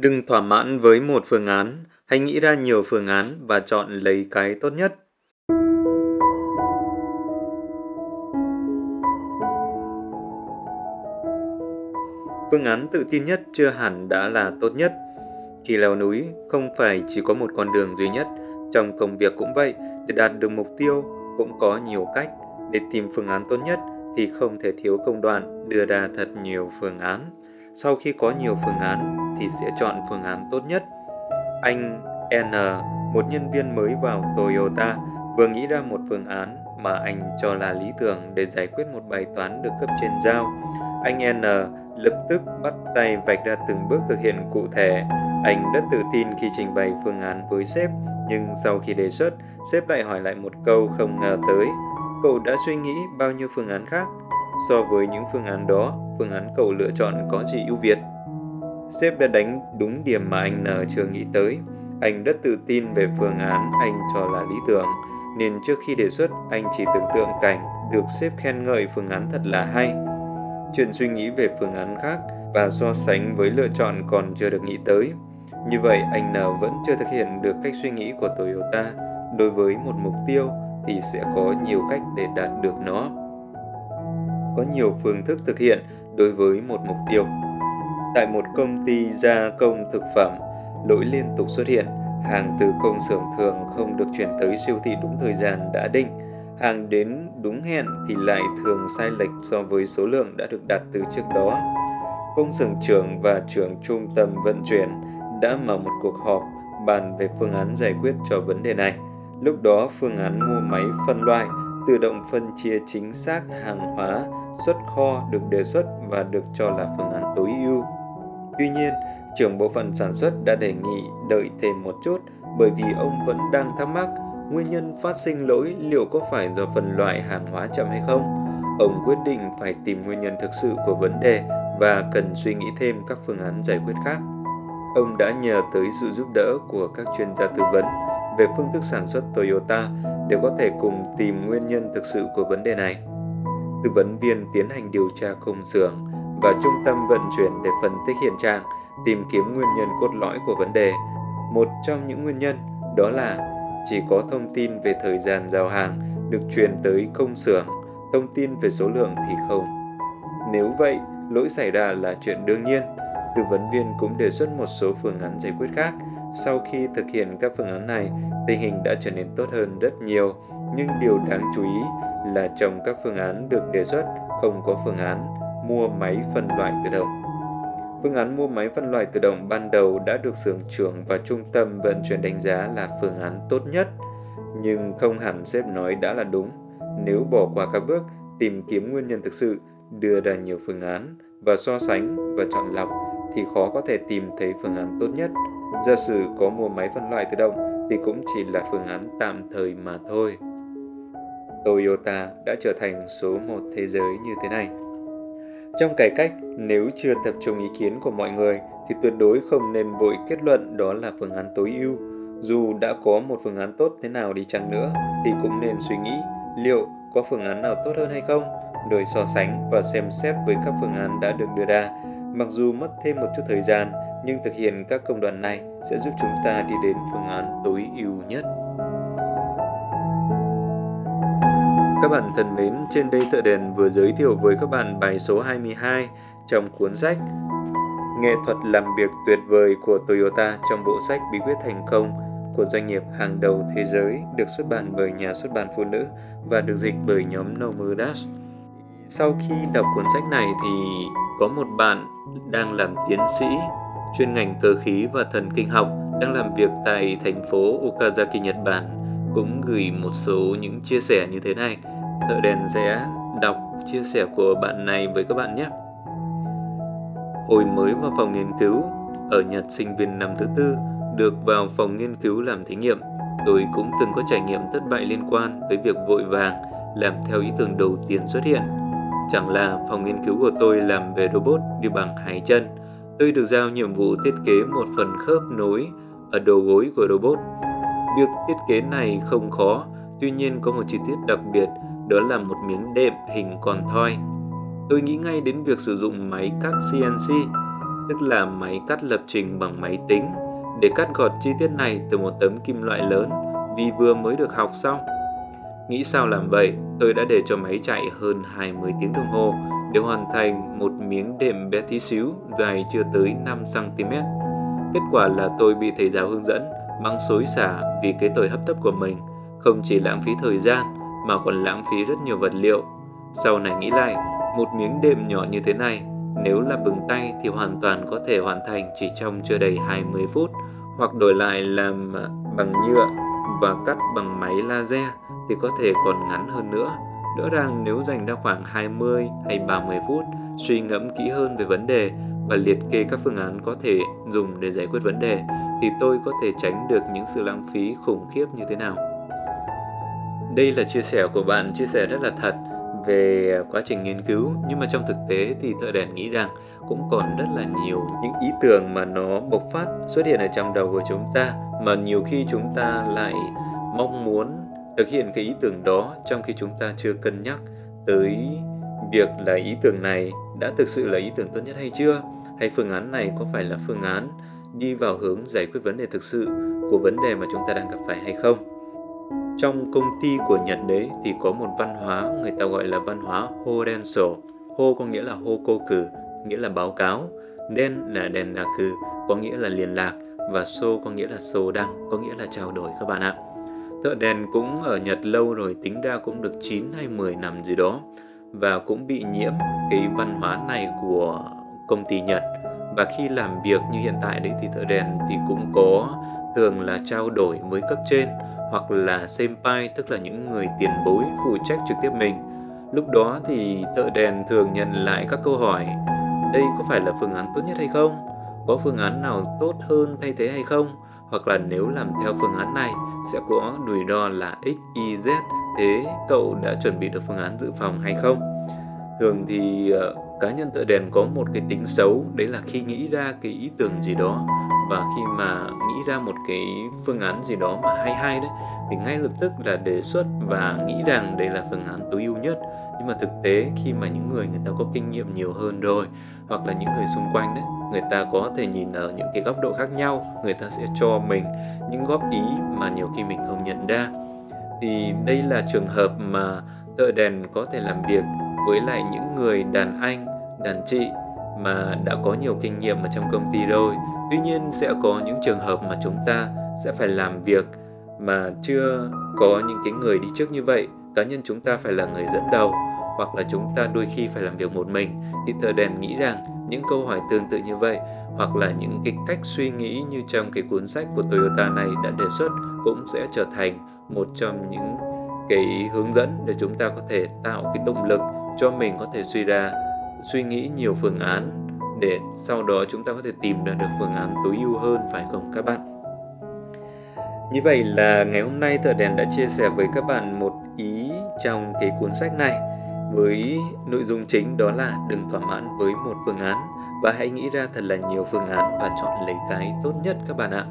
Đừng thỏa mãn với một phương án, hãy nghĩ ra nhiều phương án và chọn lấy cái tốt nhất. Phương án tự tin nhất chưa hẳn đã là tốt nhất. Khi leo núi, không phải chỉ có một con đường duy nhất. Trong công việc cũng vậy, để đạt được mục tiêu cũng có nhiều cách. Để tìm phương án tốt nhất thì không thể thiếu công đoạn đưa ra thật nhiều phương án. Sau khi có nhiều phương án thì sẽ chọn phương án tốt nhất. Anh N, một nhân viên mới vào Toyota, vừa nghĩ ra một phương án mà anh cho là lý tưởng để giải quyết một bài toán được cấp trên giao. Anh N lập tức bắt tay vạch ra từng bước thực hiện cụ thể. Anh rất tự tin khi trình bày phương án với sếp, nhưng sau khi đề xuất, sếp lại hỏi lại một câu không ngờ tới. Cậu đã suy nghĩ bao nhiêu phương án khác? So với những phương án đó, phương án cậu lựa chọn có gì ưu việt? Sếp đã đánh đúng điểm mà anh N chưa nghĩ tới. Anh rất tự tin về phương án anh cho là lý tưởng, nên trước khi đề xuất anh chỉ tưởng tượng cảnh được sếp khen ngợi phương án thật là hay. Chuyện suy nghĩ về phương án khác và so sánh với lựa chọn còn chưa được nghĩ tới. Như vậy anh N vẫn chưa thực hiện được cách suy nghĩ của Toyota. Đối với một mục tiêu thì sẽ có nhiều cách để đạt được nó. Có nhiều phương thức thực hiện đối với một mục tiêu. Tại một công ty gia công thực phẩm, lỗi liên tục xuất hiện, hàng từ công xưởng thường không được chuyển tới siêu thị đúng thời gian đã định. Hàng đến đúng hẹn thì lại thường sai lệch so với số lượng đã được đặt từ trước đó. Công xưởng trưởng và trưởng trung tâm vận chuyển đã mở một cuộc họp bàn về phương án giải quyết cho vấn đề này. Lúc đó phương án mua máy phân loại, tự động phân chia chính xác hàng hóa xuất kho được đề xuất và được cho là phương án tối ưu. Tuy nhiên, trưởng bộ phận sản xuất đã đề nghị đợi thêm một chút bởi vì ông vẫn đang thắc mắc nguyên nhân phát sinh lỗi liệu có phải do phần loại hàng hóa chậm hay không. Ông quyết định phải tìm nguyên nhân thực sự của vấn đề và cần suy nghĩ thêm các phương án giải quyết khác. Ông đã nhờ tới sự giúp đỡ của các chuyên gia tư vấn về phương thức sản xuất Toyota để có thể cùng tìm nguyên nhân thực sự của vấn đề này. Tư vấn viên tiến hành điều tra công xưởng và trung tâm vận chuyển để phân tích hiện trạng, tìm kiếm nguyên nhân cốt lõi của vấn đề. Một trong những nguyên nhân đó là chỉ có thông tin về thời gian giao hàng được truyền tới công xưởng, thông tin về số lượng thì không. Nếu vậy, lỗi xảy ra là chuyện đương nhiên. Tư vấn viên cũng đề xuất một số phương án giải quyết khác. Sau khi thực hiện các phương án này, tình hình đã trở nên tốt hơn rất nhiều. Nhưng điều đáng chú ý là trong các phương án được đề xuất không có phương án mua máy phân loại tự động. Phương án mua máy phân loại tự động ban đầu đã được xưởng trưởng và trung tâm vận chuyển đánh giá là phương án tốt nhất, nhưng không hẳn sếp nói đã là đúng. Nếu bỏ qua các bước tìm kiếm nguyên nhân thực sự, đưa ra nhiều phương án và so sánh và chọn lọc thì khó có thể tìm thấy phương án tốt nhất. Giả sử có mua máy phân loại tự động thì cũng chỉ là phương án tạm thời mà thôi. Toyota đã trở thành số một thế giới như thế này. Trong cải cách, nếu chưa tập trung ý kiến của mọi người thì tuyệt đối không nên vội kết luận đó là phương án tối ưu. Dù đã có một phương án tốt thế nào đi chăng nữa thì cũng nên suy nghĩ liệu có phương án nào tốt hơn hay không, rồi so sánh và xem xét với các phương án đã được đưa ra. Mặc dù mất thêm một chút thời gian, nhưng thực hiện các công đoạn này sẽ giúp chúng ta đi đến phương án tối ưu nhất. Các bạn thân mến, trên đây Thợ Đèn vừa giới thiệu với các bạn bài số 22 trong cuốn sách Nghệ thuật làm việc tuyệt vời của Toyota trong bộ sách Bí quyết thành công của doanh nghiệp hàng đầu thế giới được xuất bản bởi nhà xuất bản phụ nữ và được dịch bởi nhóm No Sau khi đọc cuốn sách này thì có một bạn đang làm tiến sĩ chuyên ngành cơ khí và thần kinh học đang làm việc tại thành phố Okazaki, Nhật Bản cũng gửi một số những chia sẻ như thế này. Thợ đèn sẽ đọc chia sẻ của bạn này với các bạn nhé. Hồi mới vào phòng nghiên cứu, ở Nhật sinh viên năm thứ tư, được vào phòng nghiên cứu làm thí nghiệm, tôi cũng từng có trải nghiệm thất bại liên quan tới việc vội vàng làm theo ý tưởng đầu tiên xuất hiện. Chẳng là phòng nghiên cứu của tôi làm về robot đi bằng hai chân. Tôi được giao nhiệm vụ thiết kế một phần khớp nối ở đầu gối của robot Việc thiết kế này không khó, tuy nhiên có một chi tiết đặc biệt, đó là một miếng đệm hình con thoi. Tôi nghĩ ngay đến việc sử dụng máy cắt CNC. tức là máy cắt lập trình bằng máy tính, để cắt gọt chi tiết này từ một tấm kim loại lớn vì vừa mới được học xong. Nghĩ sao làm vậy, tôi đã để cho máy chạy hơn 20 tiếng đồng hồ để hoàn thành một miếng đệm bé tí xíu dài chưa tới 5cm. Kết quả là tôi bị thầy giáo hướng dẫn mắng xối xả vì cái tội hấp tấp của mình, không chỉ lãng phí thời gian mà còn lãng phí rất nhiều vật liệu. Sau này nghĩ lại, một miếng đệm nhỏ như thế này nếu là bừng tay thì hoàn toàn có thể hoàn thành chỉ trong chưa đầy 20 phút hoặc đổi lại làm à, bằng nhựa và cắt bằng máy laser thì có thể còn ngắn hơn nữa. Đỡ rằng nếu dành ra khoảng 20 hay 30 phút suy ngẫm kỹ hơn về vấn đề và liệt kê các phương án có thể dùng để giải quyết vấn đề thì tôi có thể tránh được những sự lãng phí khủng khiếp như thế nào. Đây là chia sẻ của bạn, chia sẻ rất là thật về quá trình nghiên cứu. Nhưng mà trong thực tế thì thợ đèn nghĩ rằng cũng còn rất là nhiều những ý tưởng mà nó bộc phát xuất hiện ở trong đầu của chúng ta. Mà nhiều khi chúng ta lại mong muốn thực hiện cái ý tưởng đó trong khi chúng ta chưa cân nhắc tới việc là ý tưởng này đã thực sự là ý tưởng tốt nhất hay chưa? Hay phương án này có phải là phương án đi vào hướng giải quyết vấn đề thực sự của vấn đề mà chúng ta đang gặp phải hay không? Trong công ty của Nhật đấy thì có một văn hóa người ta gọi là văn hóa Horenso. Ho có nghĩa là hô cô cử, nghĩa là báo cáo. Den là đèn là cử, có nghĩa là liên lạc. Và so có nghĩa là sô đăng, có nghĩa là trao đổi các bạn ạ. Thợ đèn cũng ở Nhật lâu rồi, tính ra cũng được 9 hay 10 năm gì đó. Và cũng bị nhiễm cái văn hóa này của công ty Nhật. Và khi làm việc như hiện tại đấy thì thợ đèn thì cũng có thường là trao đổi với cấp trên hoặc là senpai tức là những người tiền bối phụ trách trực tiếp mình. Lúc đó thì thợ đèn thường nhận lại các câu hỏi đây có phải là phương án tốt nhất hay không? Có phương án nào tốt hơn thay thế hay không? Hoặc là nếu làm theo phương án này sẽ có rủi ro là x, y, z thế cậu đã chuẩn bị được phương án dự phòng hay không? Thường thì ờ, cá nhân thợ đèn có một cái tính xấu, đấy là khi nghĩ ra cái ý tưởng gì đó và khi mà nghĩ ra một cái phương án gì đó mà hay hay đấy, thì ngay lập tức là đề xuất và nghĩ rằng đây là phương án tối ưu nhất. Nhưng mà thực tế, khi mà những người người ta có kinh nghiệm nhiều hơn rồi, hoặc là những người xung quanh đấy, người ta có thể nhìn ở những cái góc độ khác nhau, người ta sẽ cho mình những góp ý mà nhiều khi mình không nhận ra. Thì đây là trường hợp mà thợ đèn có thể làm việc với lại những người đàn anh, đàn chị mà đã có nhiều kinh nghiệm ở trong công ty rồi. Tuy nhiên sẽ có những trường hợp mà chúng ta sẽ phải làm việc mà chưa có những cái người đi trước như vậy. Cá nhân chúng ta phải là người dẫn đầu hoặc là chúng ta đôi khi phải làm việc một mình. Thì tờ đèn nghĩ rằng những câu hỏi tương tự như vậy hoặc là những cái cách suy nghĩ như trong cái cuốn sách của Toyota này đã đề xuất cũng sẽ trở thành một trong những cái hướng dẫn để chúng ta có thể tạo cái động lực cho mình có thể suy ra, suy nghĩ nhiều phương án để sau đó chúng ta có thể tìm ra được phương án tối ưu hơn, phải không các bạn như vậy là ngày hôm nay thợ đèn đã chia sẻ với các bạn một ý trong cái cuốn sách này với nội dung chính đó là đừng thỏa mãn với một phương án và hãy nghĩ ra thật là nhiều phương án và chọn lấy cái tốt nhất các bạn ạ.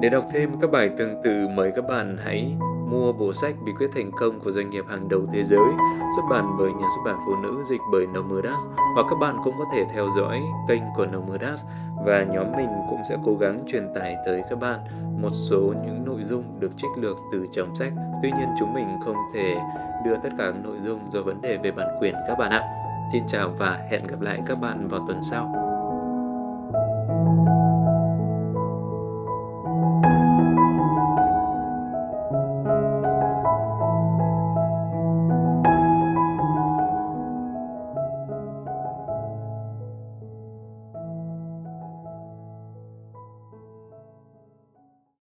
Để đọc thêm các bài tương tự, mời các bạn hãy mua bộ sách bí quyết thành công của doanh nghiệp hàng đầu thế giới xuất bản bởi nhà xuất bản phụ nữ dịch bởi Nomadas, hoặc các bạn cũng có thể theo dõi kênh của Nomadas và nhóm mình cũng sẽ cố gắng truyền tải tới các bạn một số những nội dung được trích lược từ trong sách. Tuy nhiên chúng mình không thể đưa tất cả các nội dung do vấn đề về bản quyền các bạn ạ. Xin chào và hẹn gặp lại các bạn vào tuần sau.